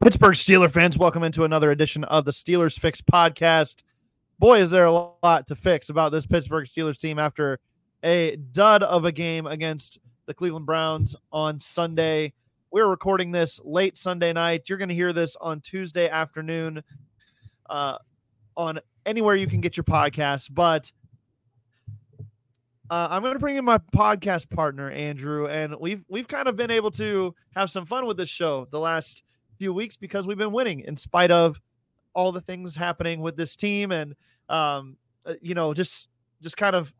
Pittsburgh Steeler fans, welcome into another edition of the Steelers Fix podcast. Boy, is there a lot to fix about this Pittsburgh Steelers team after a dud of a game against the Cleveland Browns on Sunday. We're recording this late Sunday night. You're going to hear this on Tuesday afternoon uh, on anywhere you can get your podcast. But uh, I'm going to bring in my podcast partner Andrew, and we've we've kind of been able to have some fun with this show the last few weeks because we've been winning in spite of all the things happening with this team and um, uh, you know just just kind of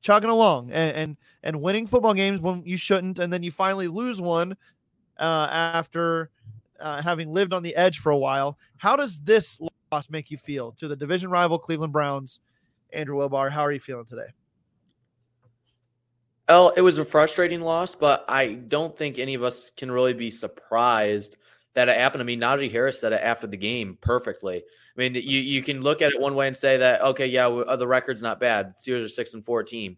chugging along and, and and winning football games when you shouldn't and then you finally lose one uh, after uh, having lived on the edge for a while. How does this loss make you feel to the division rival cleveland browns? Andrew wilbar how are you feeling today? Well it was a frustrating loss but i don't think any of us can really be surprised that it happened. I mean, Najee Harris said it after the game perfectly. I mean, you you can look at it one way and say that okay, yeah, uh, the record's not bad. Steelers are six and four team,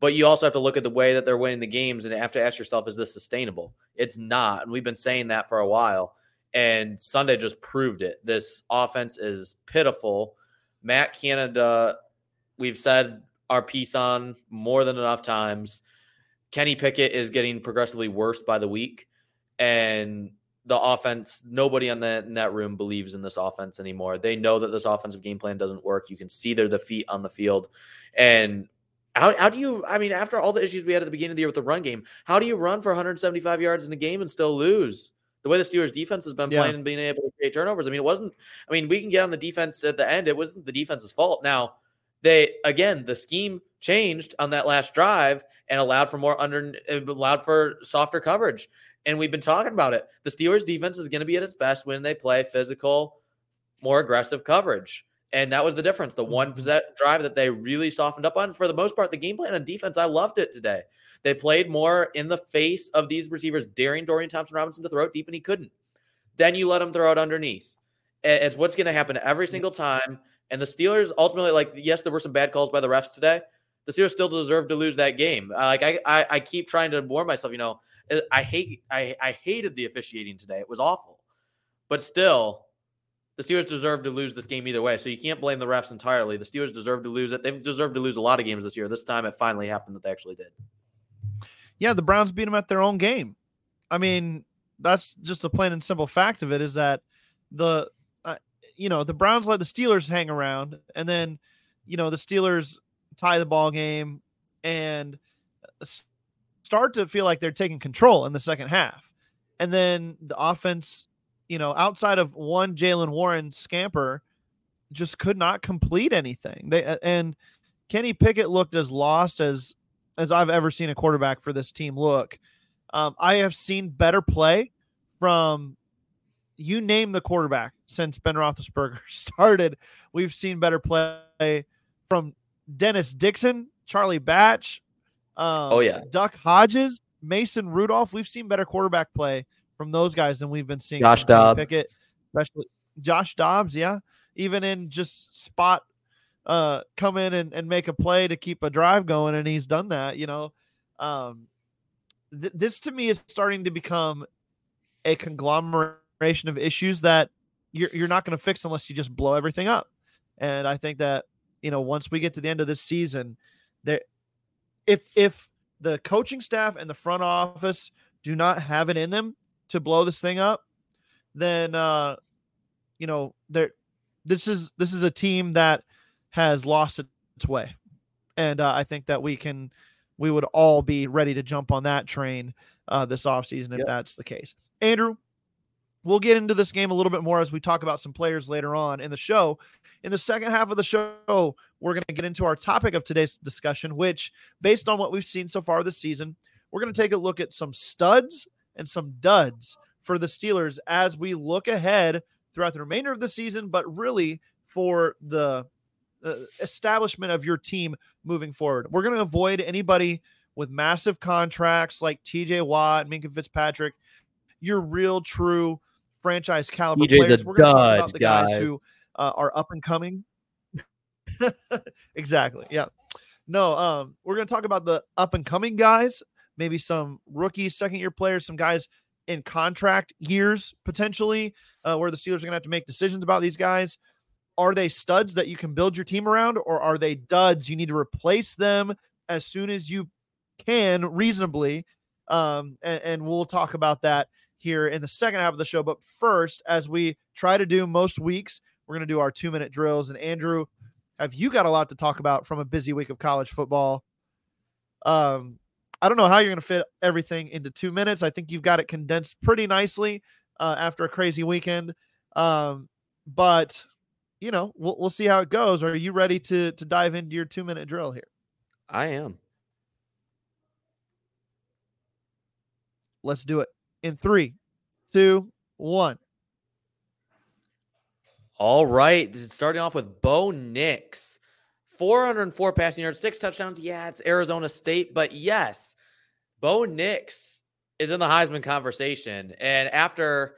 but you also have to look at the way that they're winning the games and have to ask yourself, is this sustainable? It's not, and we've been saying that for a while. And Sunday just proved it. This offense is pitiful. Matt Canada, we've said our piece on more than enough times. Kenny Pickett is getting progressively worse by the week. And the offense, nobody on that in that room believes in this offense anymore. They know that this offensive game plan doesn't work. You can see their defeat on the field. And how, how do you, I mean, after all the issues we had at the beginning of the year with the run game, how do you run for 175 yards in the game and still lose? The way the Steelers defense has been yeah. playing and being able to create turnovers. I mean, it wasn't, I mean, we can get on the defense at the end. It wasn't the defense's fault. Now, they, again, the scheme changed on that last drive and allowed for more under, allowed for softer coverage. And we've been talking about it. The Steelers defense is going to be at its best when they play physical, more aggressive coverage. And that was the difference. The one mm-hmm. drive that they really softened up on. For the most part, the game plan on defense, I loved it today. They played more in the face of these receivers, daring Dorian Thompson Robinson to throw it deep, and he couldn't. Then you let him throw it underneath. It's what's going to happen every single time. And the Steelers ultimately, like, yes, there were some bad calls by the refs today. The Steelers still deserve to lose that game. Like I, I, I keep trying to warn myself, you know, I hate I, I hated the officiating today. It was awful. But still, the Steelers deserve to lose this game either way. So you can't blame the refs entirely. The Steelers deserve to lose it. They've deserved to lose a lot of games this year. This time it finally happened that they actually did. Yeah, the Browns beat them at their own game. I mean, that's just a plain and simple fact of it is that the uh, you know, the Browns let the Steelers hang around and then, you know, the Steelers tie the ball game and start to feel like they're taking control in the second half. And then the offense, you know, outside of one Jaylen Warren scamper, just could not complete anything. They and Kenny Pickett looked as lost as as I've ever seen a quarterback for this team look. Um, I have seen better play from you name the quarterback since Ben Roethlisberger started. We've seen better play from Dennis Dixon, Charlie Batch, um, oh yeah, Duck Hodges, Mason Rudolph. We've seen better quarterback play from those guys than we've been seeing. Josh Dobbs, Pickett, especially Josh Dobbs. Yeah, even in just spot, uh, come in and, and make a play to keep a drive going, and he's done that. You know, um, th- this to me is starting to become a conglomeration of issues that you're you're not going to fix unless you just blow everything up. And I think that you know once we get to the end of this season, there if if the coaching staff and the front office do not have it in them to blow this thing up, then uh, you know there this is this is a team that has lost its way, and uh, I think that we can we would all be ready to jump on that train uh, this offseason if yep. that's the case. Andrew, we'll get into this game a little bit more as we talk about some players later on in the show. In the second half of the show, we're going to get into our topic of today's discussion, which, based on what we've seen so far this season, we're going to take a look at some studs and some duds for the Steelers as we look ahead throughout the remainder of the season, but really for the uh, establishment of your team moving forward. We're going to avoid anybody with massive contracts like TJ Watt, Minkah Fitzpatrick, your real true franchise caliber TJ's players. a We're going to talk about dud, the guys guy. who uh, are up and coming. exactly. Yeah. No, um, we're going to talk about the up and coming guys, maybe some rookies, second year players, some guys in contract years potentially, uh, where the Steelers are going to have to make decisions about these guys. Are they studs that you can build your team around, or are they duds you need to replace them as soon as you can reasonably? Um, and, and we'll talk about that here in the second half of the show. But first, as we try to do most weeks, we're going to do our two minute drills. And Andrew, have you got a lot to talk about from a busy week of college football? Um, I don't know how you're going to fit everything into two minutes. I think you've got it condensed pretty nicely uh, after a crazy weekend. Um, but you know, we'll we'll see how it goes. Are you ready to to dive into your two minute drill here? I am. Let's do it in three, two, one. All right. Starting off with Bo Nix. 404 passing yards, six touchdowns. Yeah, it's Arizona State, but yes, Bo Nix is in the Heisman conversation. And after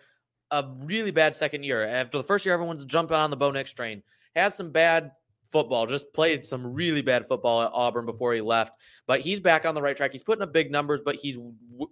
a really bad second year, after the first year, everyone's jumping on the Bo Nix train, has some bad football, just played some really bad football at Auburn before he left. But he's back on the right track. He's putting up big numbers, but he's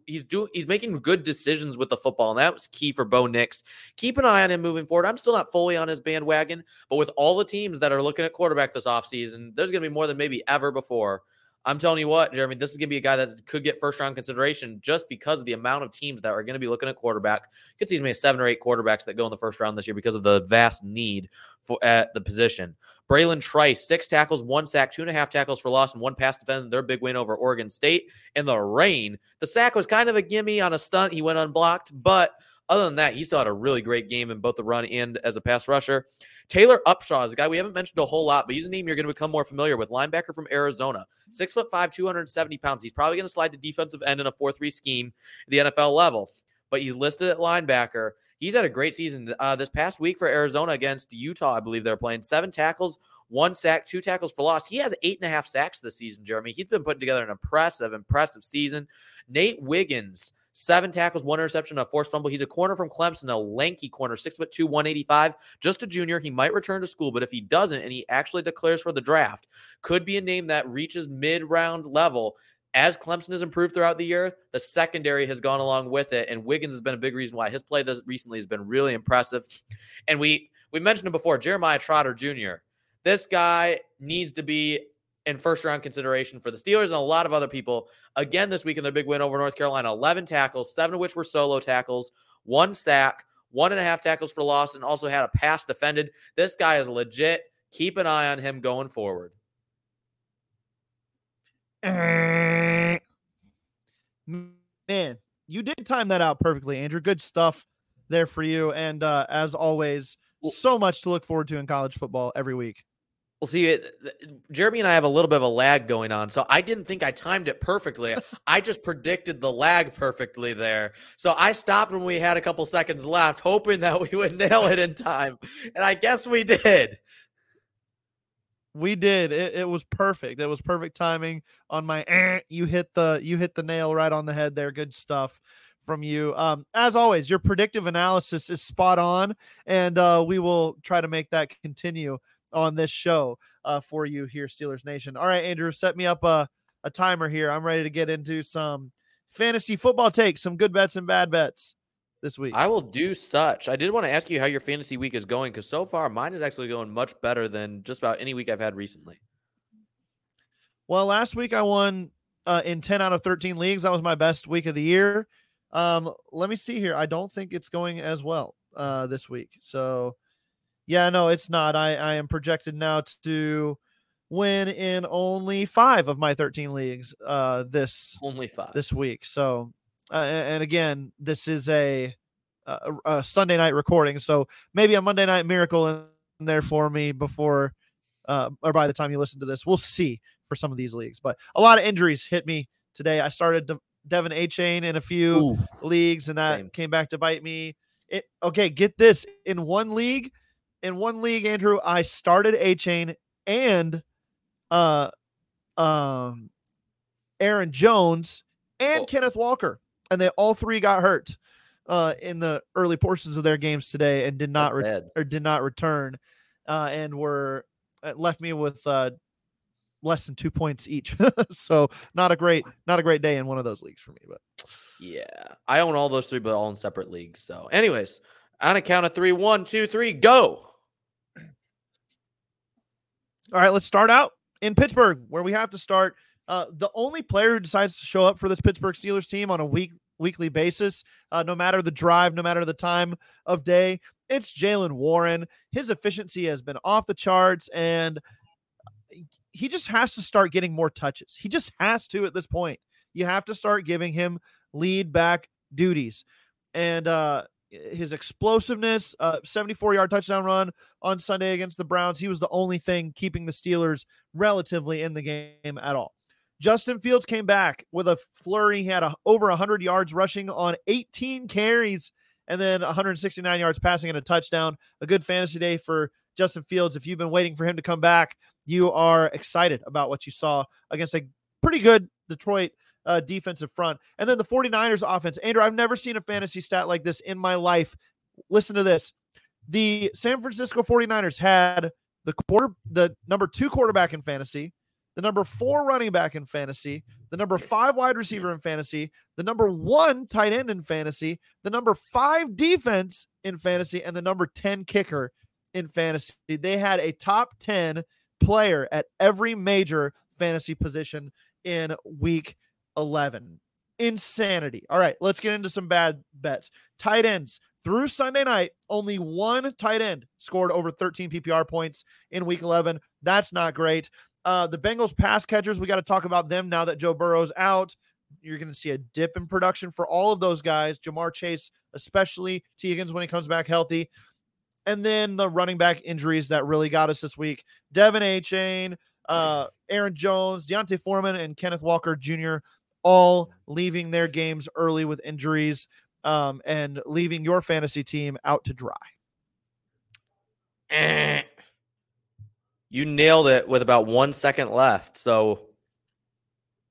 he's doing he's making good decisions with the football, and that was key for Bo Nix. Keep an eye on him moving forward. I'm still not fully on his bandwagon, but with all the teams that are looking at quarterback this offseason, there's going to be more than maybe ever before. I'm telling you what, Jeremy, this is going to be a guy that could get first round consideration just because of the amount of teams that are going to be looking at quarterback. Could see maybe seven or eight quarterbacks that go in the first round this year because of the vast need for at the position. Bralen Trice, six tackles, one sack, two and a half tackles for loss, and one pass defense. Their big win over Oregon State in the rain. The sack was kind of a gimme on a stunt. He went unblocked, but other than that, he still had a really great game in both the run and as a pass rusher. Taylor Upshaw is a guy we haven't mentioned a whole lot, but he's a name you're going to become more familiar with. Linebacker from Arizona, six foot five, 270 pounds. He's probably going to slide to defensive end in a 4 3 scheme at the NFL level, but he's listed at linebacker. He's had a great season uh, this past week for Arizona against Utah. I believe they're playing seven tackles, one sack, two tackles for loss. He has eight and a half sacks this season, Jeremy. He's been putting together an impressive, impressive season. Nate Wiggins, seven tackles, one interception, a forced fumble. He's a corner from Clemson, a lanky corner, six foot two, 185. Just a junior. He might return to school, but if he doesn't and he actually declares for the draft, could be a name that reaches mid round level. As Clemson has improved throughout the year, the secondary has gone along with it, and Wiggins has been a big reason why his play this recently has been really impressive. And we we mentioned him before, Jeremiah Trotter Jr. This guy needs to be in first round consideration for the Steelers and a lot of other people. Again, this week in their big win over North Carolina, 11 tackles, seven of which were solo tackles, one sack, one and a half tackles for loss, and also had a pass defended. This guy is legit. Keep an eye on him going forward. Man, you did time that out perfectly, Andrew. Good stuff there for you. And uh, as always, so much to look forward to in college football every week. Well, see, Jeremy and I have a little bit of a lag going on, so I didn't think I timed it perfectly. I just predicted the lag perfectly there. So I stopped when we had a couple seconds left, hoping that we would nail it in time, and I guess we did. We did. It, it was perfect. It was perfect timing on my. Eh, you hit the you hit the nail right on the head there. Good stuff from you. Um, as always, your predictive analysis is spot on, and uh, we will try to make that continue on this show uh, for you here, Steelers Nation. All right, Andrew, set me up a, a timer here. I'm ready to get into some fantasy football takes, some good bets and bad bets this week. I will do such. I did want to ask you how your fantasy week is going because so far mine is actually going much better than just about any week I've had recently. Well, last week I won uh, in 10 out of 13 leagues. That was my best week of the year. Um, let me see here. I don't think it's going as well uh, this week. So, yeah, no, it's not. I, I am projected now to win in only five of my 13 leagues uh, this Only five. this week. So, uh, and again, this is a, a a Sunday night recording. So maybe a Monday night miracle in there for me before uh, or by the time you listen to this. We'll see for some of these leagues, but a lot of injuries hit me today. I started De- De'Von Achane in a few Ooh, leagues, and that Same. came back to bite me. It okay. Get this in one league, in one league, Andrew, I started Achane and uh um Aaron Jones and Oh. Kenneth Walker, and they all three got hurt uh in the early portions of their games today and did not re- or did not return, uh, and were uh, left me with uh less than two points each. so not a great not a great day in one of those leagues for me, but. Yeah, I own all those three, but all in separate leagues. So, anyways, on a count of three, one, two, three, go. All right, let's start out in Pittsburgh, where we have to start. Uh, the only player who decides to show up for this Pittsburgh Steelers team on a week weekly basis, uh, no matter the drive, no matter the time of day, it's Jaylen Warren. His efficiency has been off the charts, and he just has to start getting more touches. He just has to at this point. You have to start giving him lead back duties, and uh, his explosiveness, uh, 74 yard touchdown run on Sunday against the Browns. He was the only thing keeping the Steelers relatively in the game at all. Justin Fields came back with a flurry. He had a, over 100 yards rushing on 18 carries and then 169 yards passing and a touchdown. A good fantasy day for Justin Fields. If you've been waiting for him to come back, you are excited about what you saw against a pretty good Detroit uh, defensive front. And then the 49ers offense. Andrew, I've never seen a fantasy stat like this in my life. Listen to this. The San Francisco 49ers had the quarter the number 2 quarterback in fantasy, the number 4 running back in fantasy, the number 5 wide receiver in fantasy, the number 1 tight end in fantasy, the number 5 defense in fantasy and the number 10 kicker in fantasy. They had a top 10 player at every major fantasy position in week 11. Insanity. All right, let's get into some bad bets. Tight ends through Sunday night, only one tight end scored over 13 PPR points in week 11. That's not great. Uh, the Bengals pass catchers, we got to talk about them now that Joe Burrow's out. You're going to see a dip in production for all of those guys, Ja'Marr Chase, especially Tee Higgins when he comes back healthy. And then the running back injuries that really got us this week De'Von Achane, uh, Aaron Jones, D'Onta Foreman, and Kenneth Walker Jr. all leaving their games early with injuries um, and leaving your fantasy team out to dry. Eh. You nailed it with about one second left. So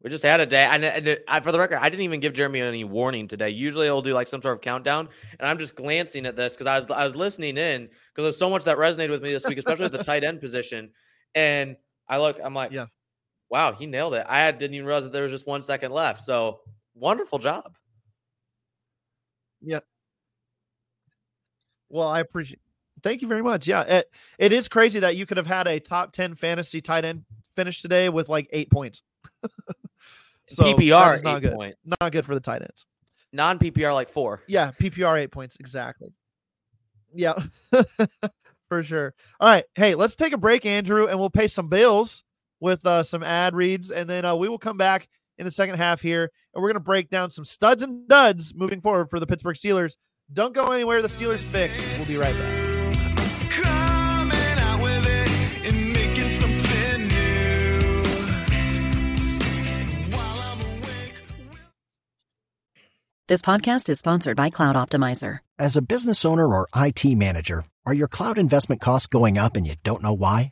we just had a day. And, and I, for the record, I didn't even give Jeremy any warning today. Usually he'll do like some sort of countdown. And I'm just glancing at this because I was I was listening in because there's so much that resonated with me this week, especially at the tight end position. And I look, I'm like, Yeah. Wow, he nailed it. I didn't even realize that there was just one second left. So wonderful job. Yeah. Well, I appreciate. Thank you very much. Yeah, it, it is crazy that you could have had a top ten fantasy tight end finish today with like eight points. so PPR is not good. point, Not good for the tight ends. non PPR like four. Yeah, PPR eight points exactly. Yeah, for sure. All right, hey, let's take a break, Andrew, and we'll pay some bills with uh, some ad reads, and then uh, we will come back in the second half here, and we're gonna break down some studs and duds moving forward for the Pittsburgh Steelers. Don't go anywhere. The Steelers fix. We'll be right back. Coming out with it and making something new. While I'm awake. This podcast is sponsored by Cloud Optimizer. As a business owner or IT manager, are your cloud investment costs going up and you don't know why?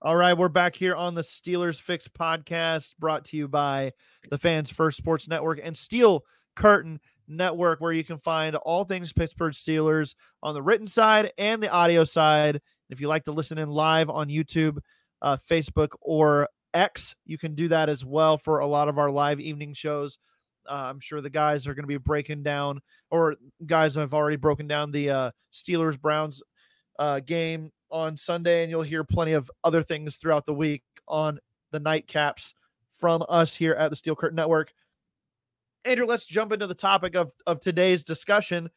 All right, we're back here on the Steelers Fix podcast, brought to you by the Fans First Sports Network and Steel Curtain Network, where you can find all things Pittsburgh Steelers on the written side and the audio side. If you like to listen in live on YouTube, uh, Facebook, or X, you can do that as well for a lot of our live evening shows. Uh, I'm sure the guys are going to be breaking down, or guys have already broken down the uh, Steelers Browns uh, game on Sunday, and you'll hear plenty of other things throughout the week on the nightcaps from us here at the Steel Curtain Network. Andrew, let's jump into the topic of, of today's discussion.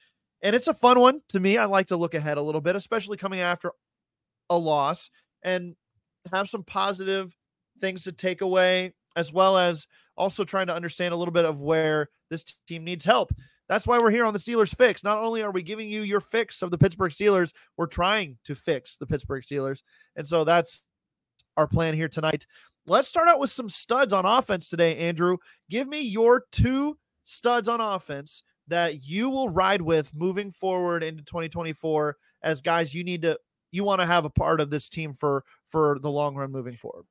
And it's a fun one to me. I like to look ahead a little bit, especially coming after a loss and have some positive things to take away, as well as also trying to understand a little bit of where this team needs help. That's why we're here on the Steelers Fix. Not only are we giving you your fix of the Pittsburgh Steelers, we're trying to fix the Pittsburgh Steelers. And so that's our plan here tonight. Let's start out with some studs on offense today, Andrew. Give me your two studs on offense that you will ride with moving forward into 2024 as guys you need to you want to have a part of this team for for the long run moving forward.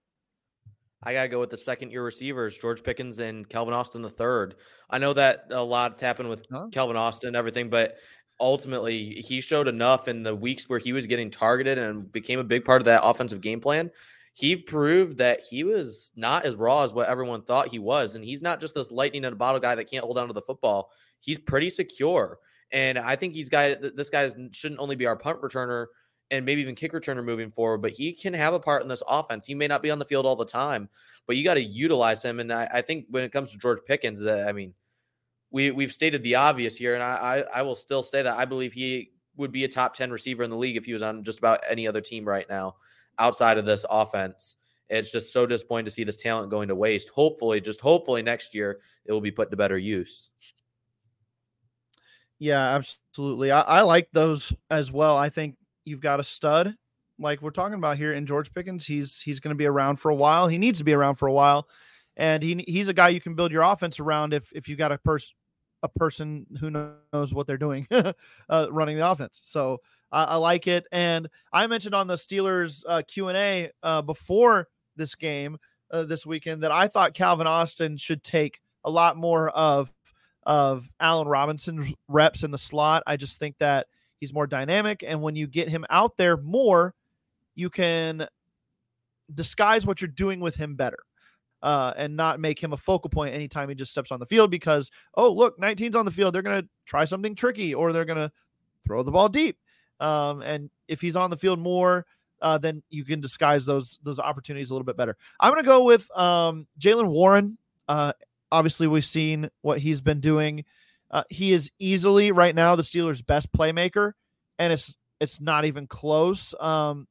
I gotta go with the second year receivers, George Pickens and Calvin Austin the third. I know that a lot's happened with Huh? Calvin Austin and everything, but ultimately he showed enough in the weeks where he was getting targeted and became a big part of that offensive game plan. He proved that he was not as raw as what everyone thought he was. And he's not just this lightning in a bottle guy that can't hold on to the football. He's pretty secure. And I think he's guy th- this guy shouldn't only be our punt returner and maybe even kick returner moving forward, but he can have a part in this offense. He may not be on the field all the time, but you got to utilize him. And I, I think when it comes to George Pickens, uh, I mean, we we've stated the obvious here, and I, I I will still say that I believe he would be a top ten receiver in the league if he was on just about any other team right now outside of this offense. It's just so disappointing to see this talent going to waste. Hopefully, just hopefully next year it will be put to better use. Yeah, absolutely. I, I like those as well. I think you've got a stud like we're talking about here in George Pickens. He's he's going to be around for a while. He needs to be around for a while, and he he's a guy you can build your offense around if if you got a person a person who knows what they're doing uh, running the offense. So I, like it. And I mentioned on the Steelers uh, Q and A uh, before this game uh, this weekend that I thought Calvin Austin should take a lot more of of Allen Robinson's reps in the slot. I just think that he's more dynamic, and when you get him out there more, you can disguise what you're doing with him better. Uh, and not make him a focal point anytime he just steps on the field because oh look 19's on the field they're going to try something tricky or they're going to throw the ball deep um, and if he's on the field more uh, then you can disguise those those opportunities a little bit better i'm going to go with um, jaylen warren uh, obviously we've seen what he's been doing uh, he is easily right now the steelers best playmaker and it's it's not even close um,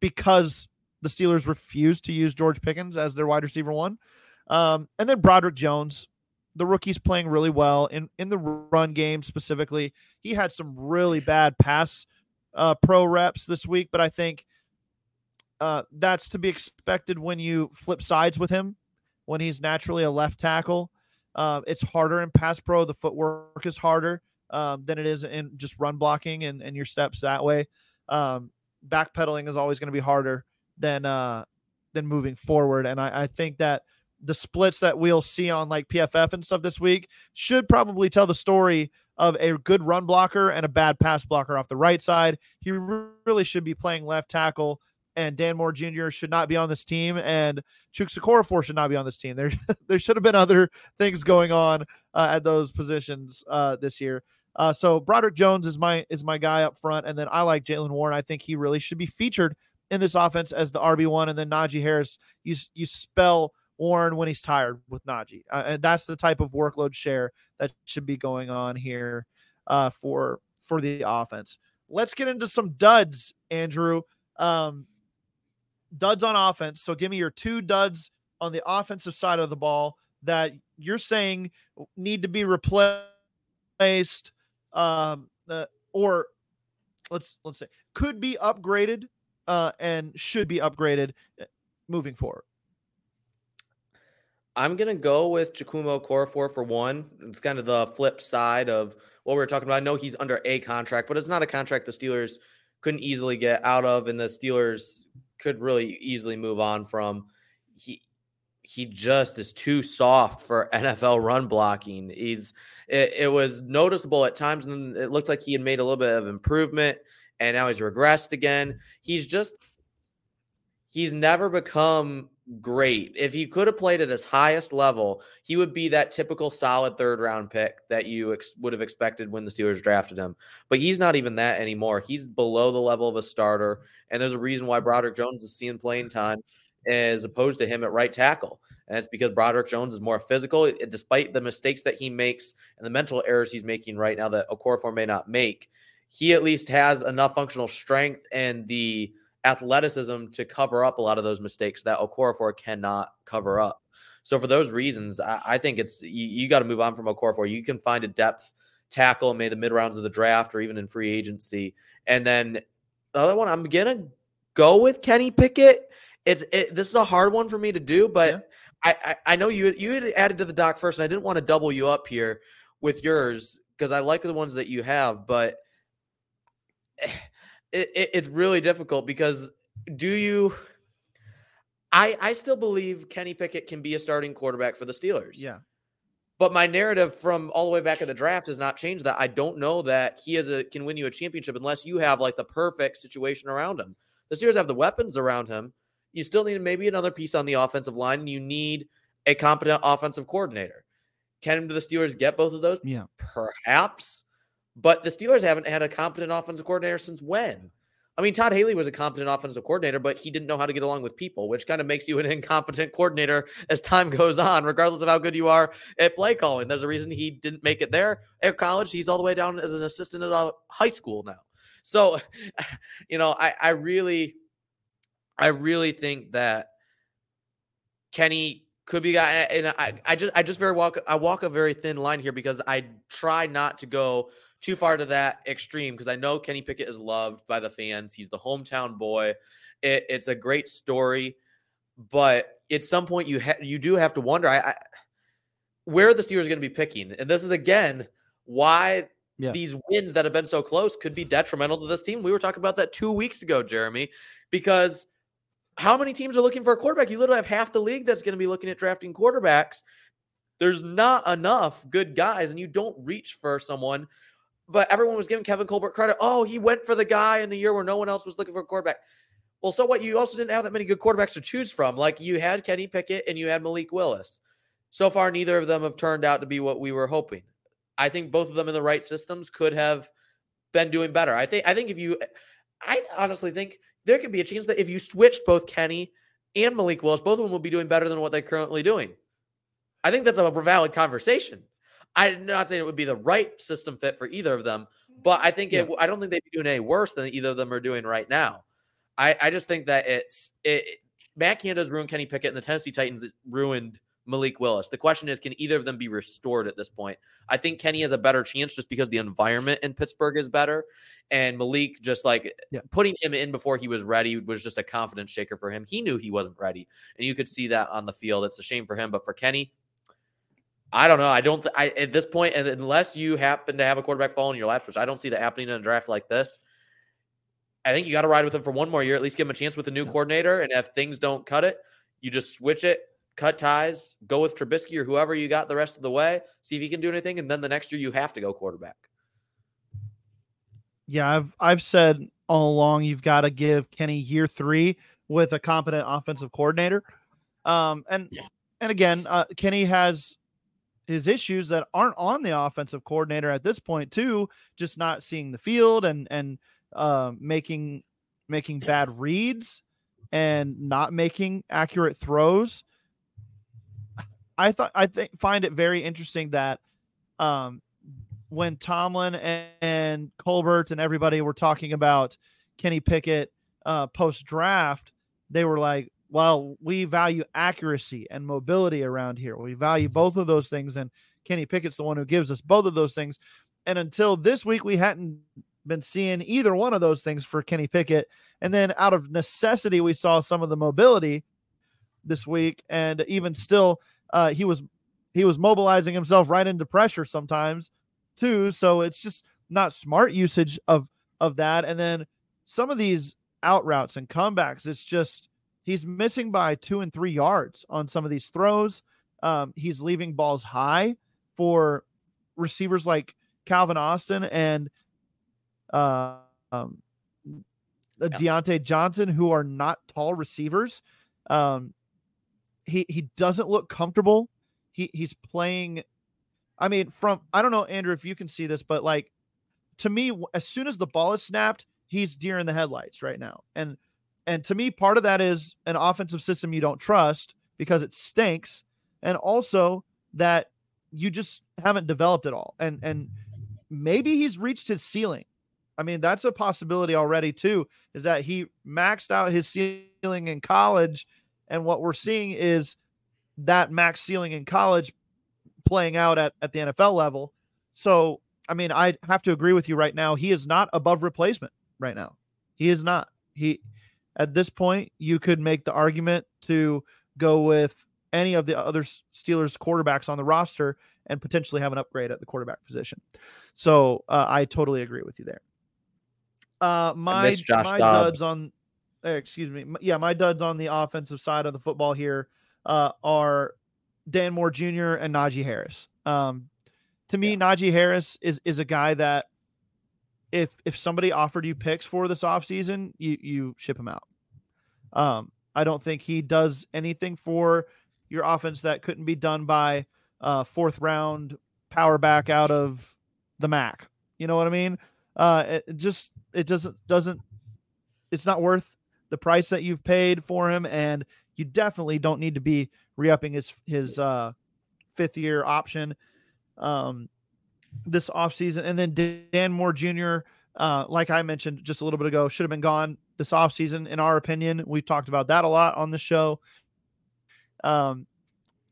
because the Steelers refused to use George Pickens as their wide receiver one. Um, and then Broderick Jones, the rookie's playing really well in, in the run game specifically. He had some really bad pass uh, pro reps this week, but I think uh, that's to be expected when you flip sides with him, when he's naturally a left tackle. Uh, it's harder in pass pro. The footwork is harder um, than it is in just run blocking and, and your steps that way. Um, backpedaling is always going to be harder than uh than moving forward. And I, I think that the splits that we'll see on like PFF and stuff this week should probably tell the story of a good run blocker and a bad pass blocker off the right side. He really should be playing left tackle, and Dan Moore Jr. should not be on this team, and Chuks Okorafor should not be on this team. There, there should have been other things going on uh, at those positions uh, this year. Uh, so Broderick Jones is my is my guy up front, and then I like Jaylen Warren. I think he really should be featured in this offense as the RB one, and then Najee Harris. You you spell Warren when he's tired with Najee, uh, and that's the type of workload share that should be going on here uh, for for the offense. Let's get into some duds, Andrew. Um, duds on offense. So give me your two duds on the offensive side of the ball that you're saying need to be replaced, um, uh, or let's let's say could be upgraded uh, and should be upgraded uh, moving forward. I'm gonna go with Chukwuma Okorafor for one. It's kind of the flip side of what we were talking about. I know he's under a contract, but it's not a contract the Steelers couldn't easily get out of, and the Steelers could really easily move on from. He he just is too soft for NFL run blocking. He's it, it was noticeable at times, and it looked like he had made a little bit of improvement, and now he's regressed again. He's just he's never become great. If he could have played at his highest level, he would be that typical solid third round pick that you ex- would have expected when the Steelers drafted him. But he's not even that anymore. He's below the level of a starter, and there's a reason why Broderick Jones is seeing playing time as opposed to him at right tackle. And it's because Broderick Jones is more physical, eh, despite the mistakes that he makes and the mental errors he's making right now that Okorafor may not make. He at least has enough functional strength and the athleticism to cover up a lot of those mistakes that Okorafor cannot cover mm-hmm. up. So for those reasons, I, I think it's you, you got to move on from Okorafor. You can find a depth tackle, maybe the mid rounds of the draft or even in free agency. And then the other one, I'm gonna go with Kenny Pickett. It's it, this is a hard one for me to do, but Yeah. I, I I know you you had added to the doc first, and I didn't want to double you up here with yours because I like the ones that you have, but it, it, it's really difficult because do you? I I still believe Kenny Pickett can be a starting quarterback for the Steelers. Yeah. But my narrative from all the way back in the draft has not changed that. I don't know that he is a can win you a championship unless you have like the perfect situation around him. The Steelers have the weapons around him. You still need maybe another piece on the offensive line. And you need a competent offensive coordinator. Can the Steelers get both of those? Yeah. Perhaps. But the Steelers haven't had a competent offensive coordinator since when? I mean, Todd Haley was a competent offensive coordinator, but he didn't know how to get along with people, which kind of makes you an incompetent coordinator as time goes on, regardless of how good you are at play calling. There's a reason he didn't make it there at college. He's all the way down as an assistant at a high school now. So, you know, I, I really, I really think that Kenny could be guy, and I, I just, I just very walk, I walk a very thin line here because I try not to go too far to that extreme because I know Kenny Pickett is loved by the fans. He's the hometown boy. It, it's a great story, but at some point you ha- you do have to wonder I, I, where the Steelers going to be picking, and this is again why Yeah. these wins that have been so close could be detrimental to this team. We were talking about that two weeks ago, Jeremy, because how many teams are looking for a quarterback? You literally have half the league that's going to be looking at drafting quarterbacks. There's not enough good guys, and you don't reach for someone. But everyone was giving Kevin Colbert credit. Oh, he went for the guy in the year where no one else was looking for a quarterback. Well, so what? You also didn't have that many good quarterbacks to choose from. Like you had Kenny Pickett and you had Malik Willis. So far, neither of them have turned out to be what we were hoping. I think both of them in the right systems could have been doing better. I think. I think if you, I honestly think there could be a chance that if you switched both Kenny and Malik Willis, both of them will be doing better than what they're currently doing. I think that's a valid conversation. I'm not saying it would be the right system fit for either of them, but I think it. I don't think they'd be doing any worse than either of them are doing right now. I, I just think that it's it. Matt Canada's ruined Kenny Pickett, and the Tennessee Titans ruined Malik Willis. The question is, can either of them be restored at this point? I think Kenny has a better chance just because the environment in Pittsburgh is better, and Malik just like Yeah. putting him in before he was ready was just a confidence shaker for him. He knew he wasn't ready, and you could see that on the field. It's a shame for him, but for Kenny, I don't know. I don't. Th- I at this point, and unless you happen to have a quarterback fall in your laps, which I don't see that happening in a draft like this, I think you got to ride with him for one more year. At least give him a chance with a new coordinator. And if things don't cut it, you just switch it, cut ties, go with Trubisky or whoever you got the rest of the way. See if he can do anything, and then the next year you have to go quarterback. Yeah, I've I've said all along you've got to give Kenny year three with a competent offensive coordinator. Um, and Yeah. and again, uh, Kenny has his issues that aren't on the offensive coordinator at this point too, just not seeing the field and and uh, making making bad reads and not making accurate throws. I thought I think find it very interesting that um, when Tomlin and, and Colbert and everybody were talking about Kenny Pickett uh, post draft, they were like, "Well, we value accuracy and mobility around here. We value both of those things, and Kenny Pickett's the one who gives us both of those things." And until this week, we hadn't been seeing either one of those things for Kenny Pickett. And then, out of necessity, we saw some of the mobility this week, and even still, uh, he was he was mobilizing himself right into pressure sometimes too. So it's just not smart usage of of that. And then some of these out routes and comebacks, it's just he's missing by two and three yards on some of these throws. Um, he's leaving balls high for receivers like Calvin Austin and uh, um, Diontae Johnson, who are not tall receivers. Um, he he doesn't look comfortable. He he's playing. I mean, from I don't know, Andrew, if you can see this, but like to me, as soon as the ball is snapped, he's deer in the headlights right now. And and to me, part of that is an offensive system you don't trust because it stinks, and also that you just haven't developed it all. And and maybe he's reached his ceiling. I mean, that's a possibility already too. Is that he maxed out his ceiling in college, and what we're seeing is that max ceiling in college playing out at, at the NFL level. So, I mean, I have to agree with you right now. He is not above replacement right now. He is not. He at this point, you could make the argument to go with any of the other Steelers quarterbacks on the roster and potentially have an upgrade at the quarterback position. So uh, I totally agree with you there. Uh, my my Dobbs. duds on, uh, excuse me, yeah, my duds on the offensive side of the football here uh, are Dan Moore Jr. and Najee Harris. Um, to me, Najee Harris is is a guy that if if somebody offered you picks for this offseason, you you ship him out. Um, I don't think he does anything for your offense that couldn't be done by uh fourth round power back out of the MAC. You know what I mean? Uh it, it just it doesn't doesn't it's not worth the price that you've paid for him and you definitely don't need to be re-upping his his uh fifth year option um this offseason and then Dan Moore Jr. uh like I mentioned just a little bit ago should have been gone this offseason. In our opinion we've talked about that a lot on the show. Um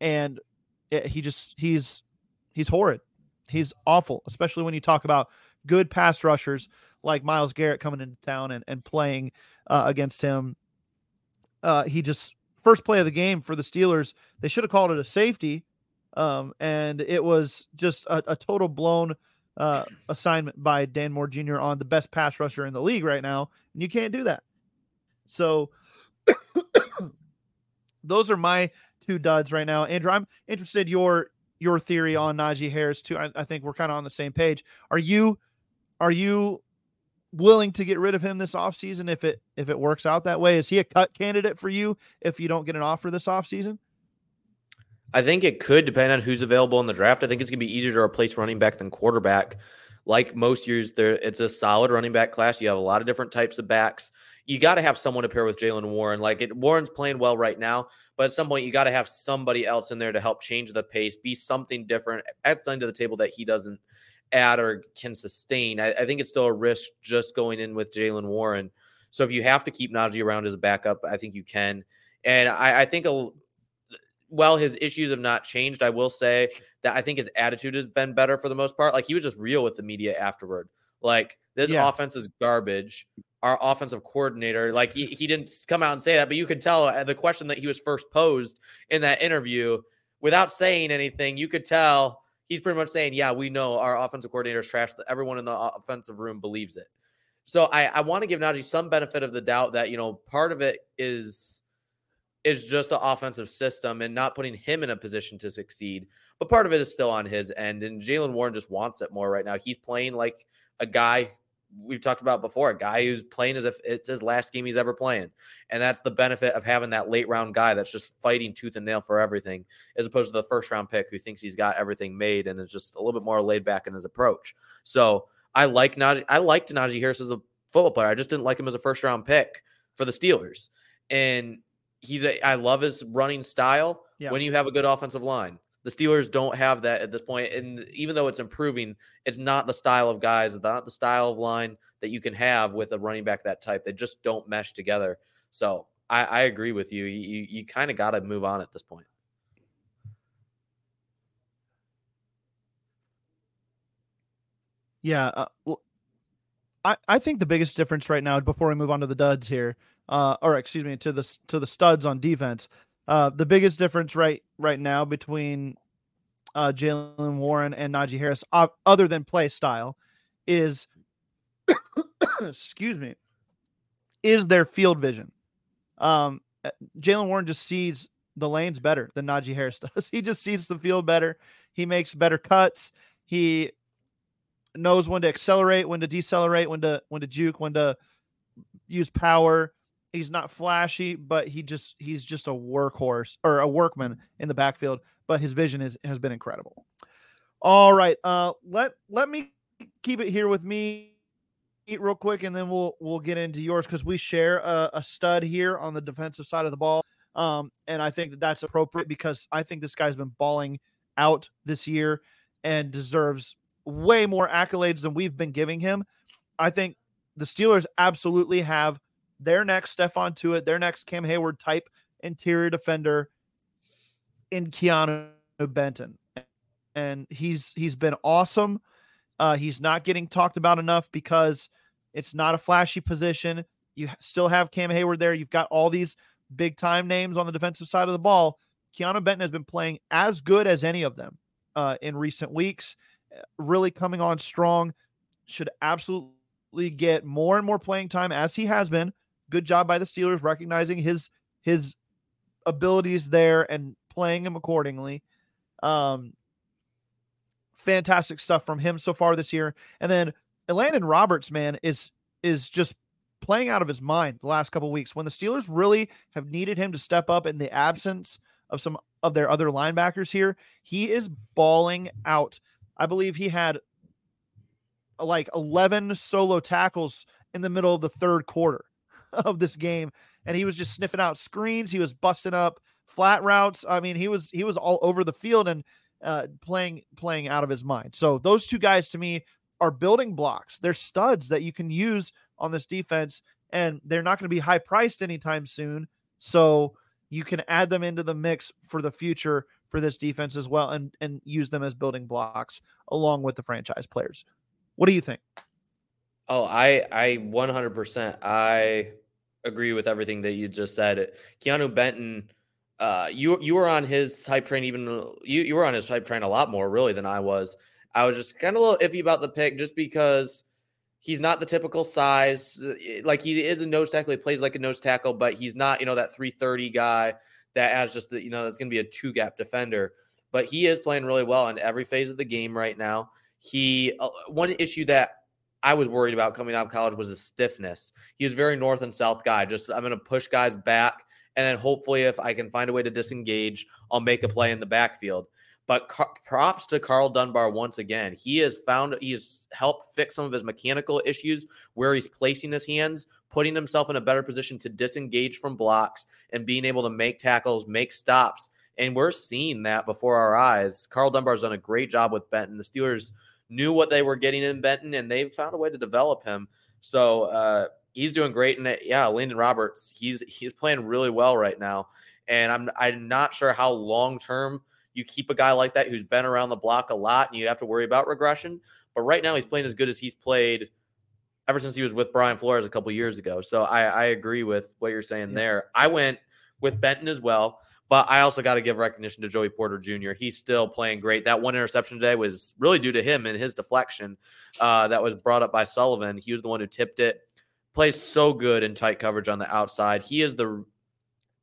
and it- he just he's he's horrid. He's awful especially when you talk about good pass rushers like Myles Garrett coming into town and, and playing uh, against him. Uh he just first play of the game for the Steelers they should have called it a safety um and it was just a, a total blown uh assignment by Dan Moore Jr. on the best pass rusher in the league right now and you can't do that so those are my two duds right now. Andrew, I'm interested your your theory on Najee Harris too. I, I think we're kind of on the same page. Are you are you willing to get rid of him this offseason if it if it works out that way? Is he a cut candidate for you if you don't get an offer this offseason? I think it could depend on who's available in the draft. I think it's going to be easier to replace running back than quarterback. Like most years, there it's a solid running back class. You have a lot of different types of backs. You got to have someone to pair with Jaylen Warren. Like it, Warren's playing well right now, but at some point you got to have somebody else in there to help change the pace, be something different, add something to the table that he doesn't add or can sustain. I, I think it's still a risk just going in with Jaylen Warren. So if you have to keep Najee around as a backup, I think you can. And I, I think a, while his issues have not changed, I will say that I think his attitude has been better for the most part. Like he was just real with the media afterward. Like this Yeah. offense is garbage. Our offensive coordinator, like he, he didn't come out and say that, but you could tell uh, the question that he was first posed in that interview without saying anything, you could tell he's pretty much saying, Yeah, we know our offensive coordinator is trash. Everyone in the offensive room believes it. So I, I want to give Najee some benefit of the doubt that, you know, part of it is is just the offensive system and not putting him in a position to succeed. But part of it is still on his end. And Jaylen Warren just wants it more right now. He's playing like a guy we've talked about before, a guy who's playing as if it's his last game he's ever playing. And that's the benefit of having that late round guy that's just fighting tooth and nail for everything, as opposed to the first round pick who thinks he's got everything made and is just a little bit more laid back in his approach. So I like Najee. I liked Najee Harris as a football player. I just didn't like him as a first round pick for the Steelers. And he's a I love his running style Yeah. when you have a good offensive line. The Steelers don't have that at this point, and even though it's improving, it's not the style of guys, not the style of line that you can have with a running back that type. They just don't mesh together. So I, I agree with you. You you, you kind of got to move on at this point. Yeah. Uh, well, I, I think the biggest difference right now, before we move on to the duds here, uh, or excuse me, to the to the studs on defense, Uh, the biggest difference right right now between uh, Jaylen Warren and Najee Harris, uh, other than play style, is excuse me, is their field vision. Um, uh, Jaylen Warren just sees the lanes better than Najee Harris does. He just sees the field better. He makes better cuts. He knows when to accelerate, when to decelerate, when to when to juke, when to use power. He's not flashy, but he just he's just a workhorse or a workman in the backfield. But his vision is has been incredible. All right, uh, let let me keep it here with me real quick, and then we'll we'll get into yours because we share a, a stud here on the defensive side of the ball. Um, and I think that that's appropriate because I think this guy's been balling out this year and deserves way more accolades than we've been giving him. I think the Steelers absolutely have their next Stephon Tuitt, their next Cam Heyward type interior defender in Keanu Benton. And he's he's been awesome. Uh, he's not getting talked about enough because it's not a flashy position. You still have Cam Heyward there. You've got all these big time names on the defensive side of the ball. Keanu Benton has been playing as good as any of them uh, in recent weeks, uh, really coming on strong. Should absolutely get more and more playing time as he has been. Good job by the Steelers recognizing his his abilities there and playing him accordingly. Um, fantastic stuff from him so far this year. And then Elandon Roberts, man, is is just playing out of his mind the last couple weeks when the Steelers really have needed him to step up in the absence of some of their other linebackers here. He is balling out. I believe he had like 11 solo tackles in the middle of the third quarter of this game and he was just sniffing out screens, he was busting up flat routes. I mean, he was he was all over the field and uh, playing playing out of his mind. So those two guys to me are building blocks. They're studs that you can use on this defense, and they're not going to be high priced anytime soon. So you can add them into the mix for the future for this defense as well, and and use them as building blocks along with the franchise players. What do you think? Oh, I I 100% I agree with everything that you just said. Keanu Benton uh, you you were on his hype train even you you were on his hype train a lot more really than I was. I was just kind of a little iffy about the pick just because he's not the typical size. Like he is a nose tackle, he plays like a nose tackle, but he's not you know that 330 guy that has just the, you know that's going to be a two gap defender. But he is playing really well in every phase of the game right now. He uh, one issue that I was worried about coming out of college was his stiffness. He was very north and south guy. Just I'm going to push guys back and then hopefully, if I can find a way to disengage, I'll make a play in the backfield. But car- props to Karl Dunbar once again. He has found he's helped fix some of his mechanical issues where he's placing his hands, putting himself in a better position to disengage from blocks and being able to make tackles, make stops. And we're seeing that before our eyes. Karl Dunbar's done a great job with Benton. The Steelers knew what they were getting in Benton, and they've found a way to develop him. So uh, he's doing great. And yeah, Elandon Roberts, he's he's playing really well right now. And I'm I'm not sure how long term you keep a guy like that who's been around the block a lot, and you have to worry about regression. But right now, he's playing as good as he's played ever since he was with Brian Flores a couple years ago. So I, I agree with what you're saying yeah. there. I went with Benton as well. But I also got to give recognition to Joey Porter Jr. He's still playing great. That one interception today was really due to him and his deflection uh, that was brought up by Sullivan. He was the one who tipped it plays so good in tight coverage on the outside. He is the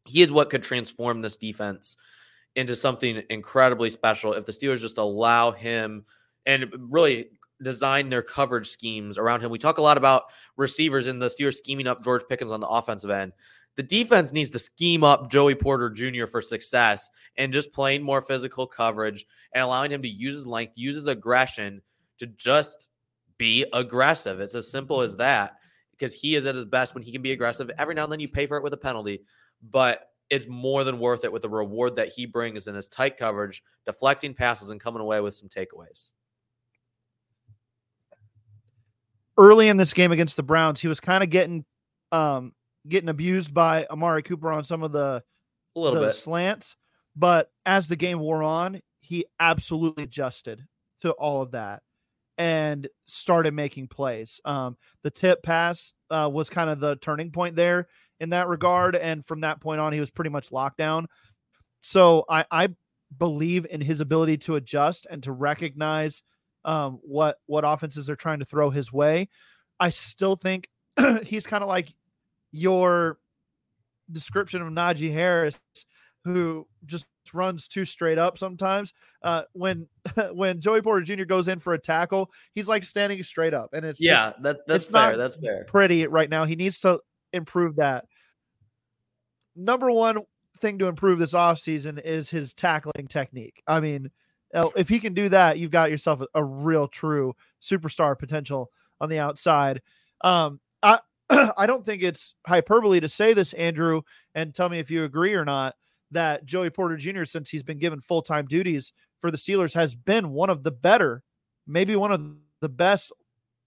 he is what could transform this defense into something incredibly special if the Steelers just allow him and really design their coverage schemes around him. We talk a lot about receivers in the Steelers scheming up George Pickens on the offensive end. The defense needs to scheme up Joey Porter Jr. for success and just playing more physical coverage and allowing him to use his length, use his aggression to just be aggressive. It's as simple as that because he is at his best when he can be aggressive. Every now and then you pay for it with a penalty, but it's more than worth it with the reward that he brings in his tight coverage, deflecting passes, and coming away with some takeaways. Early in this game against the Browns, he was kind of getting um, getting abused by Amari Cooper on some of the a little the bit slants, but as the game wore on, he absolutely adjusted to all of that and started making plays. Um, the tip pass uh, was kind of the turning point there in that regard. And from that point on, he was pretty much locked down. so I, I believe in his ability to adjust and to recognize um, what what offenses are trying to throw his way. I still think he's kind of like your description of Najee Harris, who just runs too straight up sometimes. Uh, when when Joey Porter Jr. goes in for a tackle, he's like standing straight up, and it's Yeah, just that, that's fair. That's fair. pretty right now. He needs to improve that. Number one thing to improve this offseason is his tackling technique. I mean, uh, if he can do that, you've got yourself a, a real true superstar potential on the outside. Um, I don't think it's hyperbole to say this, Andrew, and tell me if you agree or not that Joey Porter Jr. since he's been given full time duties for the Steelers has been one of the better, maybe one of the best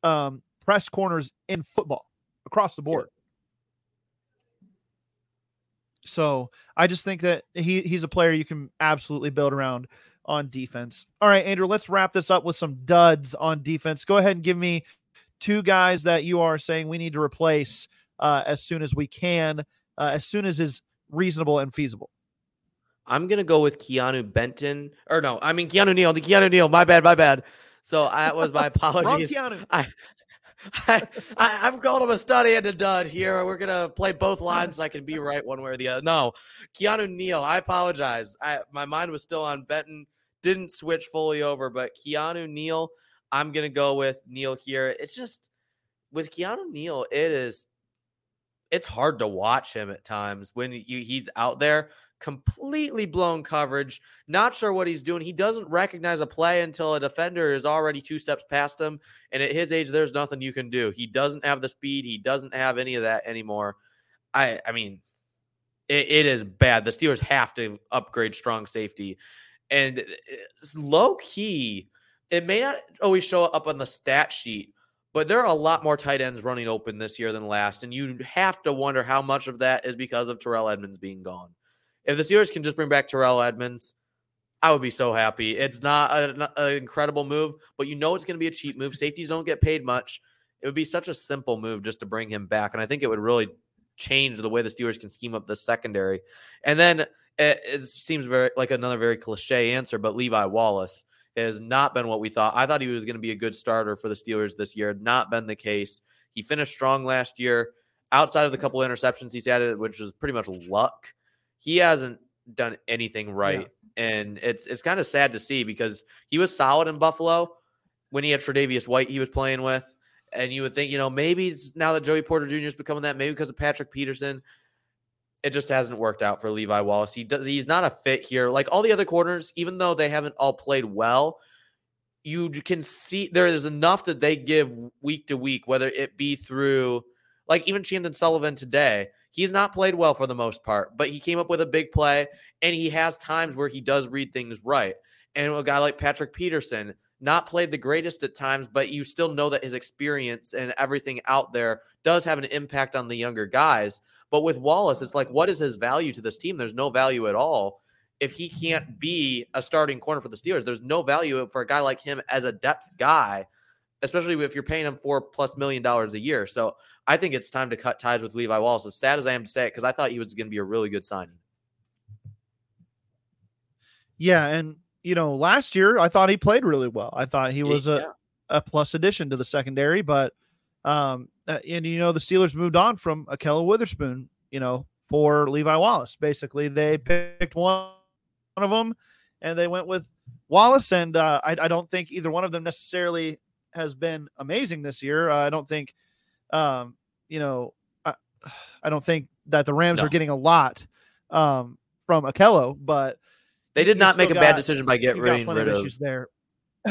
um, press corners in football across the board. So I just think that he he's a player you can absolutely build around on defense. All right, Andrew, let's wrap this up with some duds on defense. Go ahead and give me two guys that you are saying we need to replace uh, as soon as we can, uh, as soon as is reasonable and feasible. I'm gonna go with Keanu Benton, or no, I mean Keanu Neal. The Keanu Neal. My bad, my bad. So that was my apologies. Keanu. I, I, I, I'm calling him a study and a dud here. We're gonna play both lines so I can be right one way or the other. No, Keanu Neal. I apologize. I my mind was still on Benton. Didn't switch fully over, but Keanu Neal. I'm gonna go with Neal here. It's just with Keanu Neal, it is. It's hard to watch him at times when he's out there completely blown coverage, not sure what he's doing. He doesn't recognize a play until a defender is already two steps past him. And at his age, there's nothing you can do. He doesn't have the speed. He doesn't have any of that anymore. I, I mean, it, it is bad. The Steelers have to upgrade strong safety. And uh, it's low key, it may not always show up on the stat sheet, but there are a lot more tight ends running open this year than last. And you have to wonder how much of that is because of Terrell Edmunds being gone. If the Steelers can just bring back Terrell Edmunds, I would be so happy. It's not an incredible move, but you know it's going to be a cheap move. Safeties don't get paid much. It would be such a simple move just to bring him back, and I think it would really change the way the Steelers can scheme up the secondary. And then it, it seems very like another very cliche answer, but Levi Wallace has not been what we thought. I thought he was going to be a good starter for the Steelers this year. Not been the case. He finished strong last year. Outside of the couple interceptions he's had, which was pretty much luck, he hasn't done anything right. And it's it's kind of sad to see because he was solid in Buffalo when he had Tre'Davious White he was playing with. And you would think, you know, maybe now that Joey Porter Jr. is becoming that, maybe because of Patrick Peterson, it just hasn't worked out for Levi Wallace. He does he's not a fit here. Like all the other corners, even though they haven't all played well, you can see there is enough that they give week to week, whether it be through like even Chandon Sullivan today. He's not played well for the most part, but he came up with a big play and he has times where he does read things right. And a guy like Patrick Peterson, not played the greatest at times, but you still know that his experience and everything out there does have an impact on the younger guys. But with Wallace, it's like, what is his value to this team? There's no value at all. If he can't be a starting corner for the Steelers, there's no value for a guy like him as a depth guy, especially if you're paying him four plus million dollars a year. So I think it's time to cut ties with Levi Wallace. As sad as I am to say it, because I thought he was going to be a really good signing. Yeah, and you know, last year I thought he played really well. I thought he was a, Yeah. a plus addition to the secondary, but um, uh, and you know the Steelers moved on from Ahkello Witherspoon, you know, for Levi Wallace. Basically, they picked one, one of them, and they went with Wallace. And uh, I, I don't think either one of them necessarily has been amazing this year. Uh, I don't think, um, you know, I, I don't think that the Rams No. are getting a lot um, from Ahkello, but They did you not make a still bad decision by getting got rid of issues there.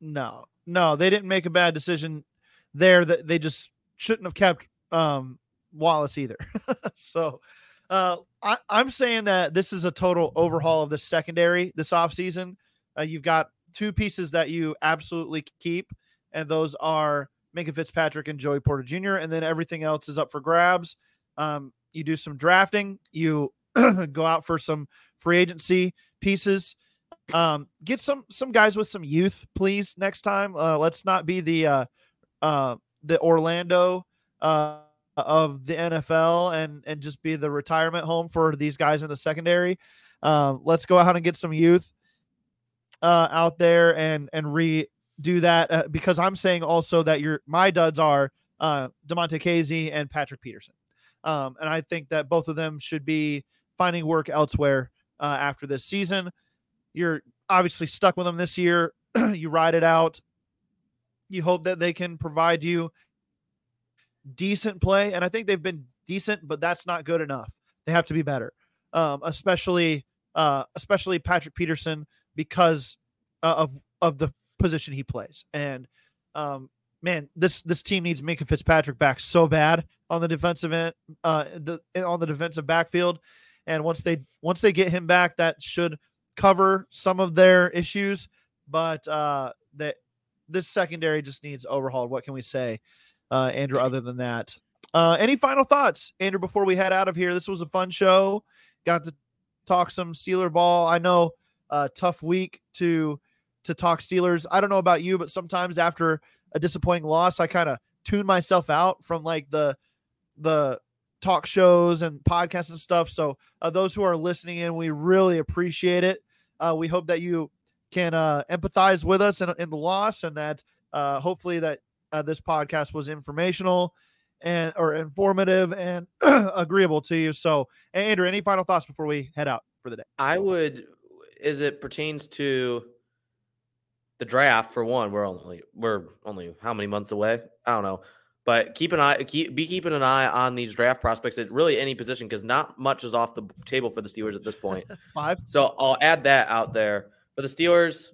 no, no, they didn't make a bad decision there. That they just shouldn't have kept um, Wallace either. so uh, I, I'm saying that this is a total overhaul of the secondary this offseason. Uh, you've got two pieces that you absolutely keep, and those are Minkah Fitzpatrick and Joey Porter Jr., and then everything else is up for grabs. Um, you do some drafting, you go out for some free agency pieces. Um, get some some guys with some youth, please. Next time, uh, let's not be the uh, uh, the Orlando uh, of the NFL and and just be the retirement home for these guys in the secondary. Um, let's go out and get some youth uh, out there and and redo that uh, because I'm saying also that your my duds are uh, Damontae Kazee and Patrick Peterson, um, and I think that both of them should be finding work elsewhere uh, after this season. You're obviously stuck with them this year. you ride it out. You hope that they can provide you decent play, and I think they've been decent, but that's not good enough. They have to be better, um, especially uh, especially Patrick Peterson because uh, of of the position he plays. And um, man, this this team needs Minkah Fitzpatrick back so bad on the defensive end, uh, the on the defensive backfield. And once they once they get him back, that should cover some of their issues. But uh, that this secondary just needs overhauled. What can we say, uh, Andrew? Other than that, uh, any final thoughts, Andrew? Before we head out of here, this was a fun show. Got to talk some Steeler ball. I know, uh, tough week to to talk Steelers. I don't know about you, but sometimes after a disappointing loss, I kind of tune myself out from like the the talk shows and podcasts and stuff. So uh, those who are listening in, we really appreciate it. Uh, we hope that you can uh, empathize with us in, in the loss, and that uh, hopefully that uh, this podcast was informational and or informative and agreeable to you. So, Andrew, any final thoughts before we head out for the day? I would, as it pertains to the draft, for one, we're only we're only how many months away? I don't know, but keep an eye, keep be keeping an eye on these draft prospects at really any position because not much is off the table for the Steelers at this point. Five. So I'll add that out there for the Steelers.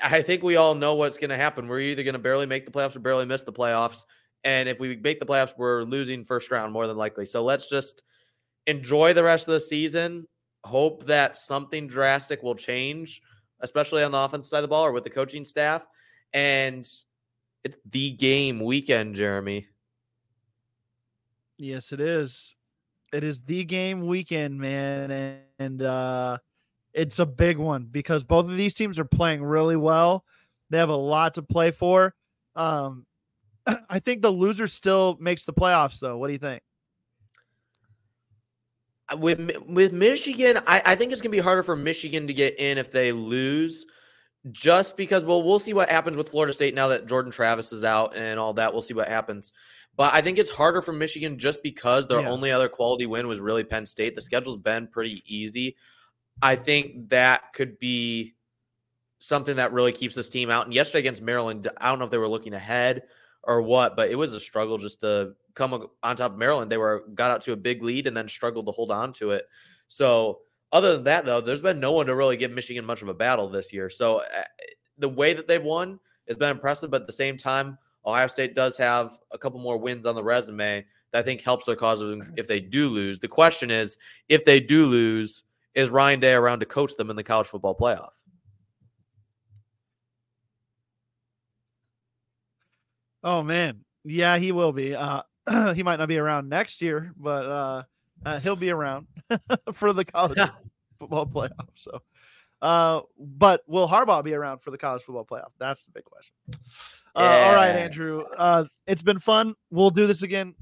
I think we all know what's going to happen. We're either going to barely make the playoffs or barely miss the playoffs. And if we make the playoffs, we're losing first round more than likely. So let's just enjoy the rest of the season. Hope that something drastic will change, especially on the offensive side of the ball or with the coaching staff. And it's the game weekend, Jeremy. Yes, it is. It is the game weekend, man, and, and uh, it's a big one because both of these teams are playing really well. They have a lot to play for. Um, I think the loser still makes the playoffs, though. What do you think? Uh, With with Michigan, I, I think it's gonna be harder for Michigan to get in if they lose, just because well, we'll see what happens with Florida State now that Jordan Travis is out and all that. We'll see what happens. But I think it's harder for Michigan just because their Yeah. only other quality win was really Penn State. The schedule's been pretty easy. I think that could be something that really keeps this team out. And yesterday against Maryland, I don't know if they were looking ahead or what, but it was a struggle just to come on top of Maryland. They were got out to a big lead and then struggled to hold on to it. So other than that, though, there's been no one to really give Michigan much of a battle this year. So uh, the way that they've won has been impressive, but at the same time, Ohio State does have a couple more wins on the resume that I think helps their cause if they do lose. The question is, if they do lose, is Ryan Day around to coach them in the college football playoff? Oh man, yeah, he will be. Uh, he might not be around next year, but uh, uh, he'll be around for the college football playoff. So, uh, but will Harbaugh be around for the college football playoff? That's the big question. Uh, all right, Andrew. Uh, it's been fun. We'll do this again.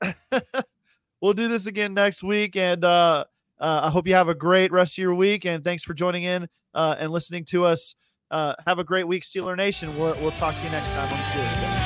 we'll do this again next week, and uh, uh, I hope you have a great rest of your week. And thanks for joining in uh, and listening to us. Uh, have a great week, Steeler Nation. We'll, we'll talk to you next time on Steelers. Day.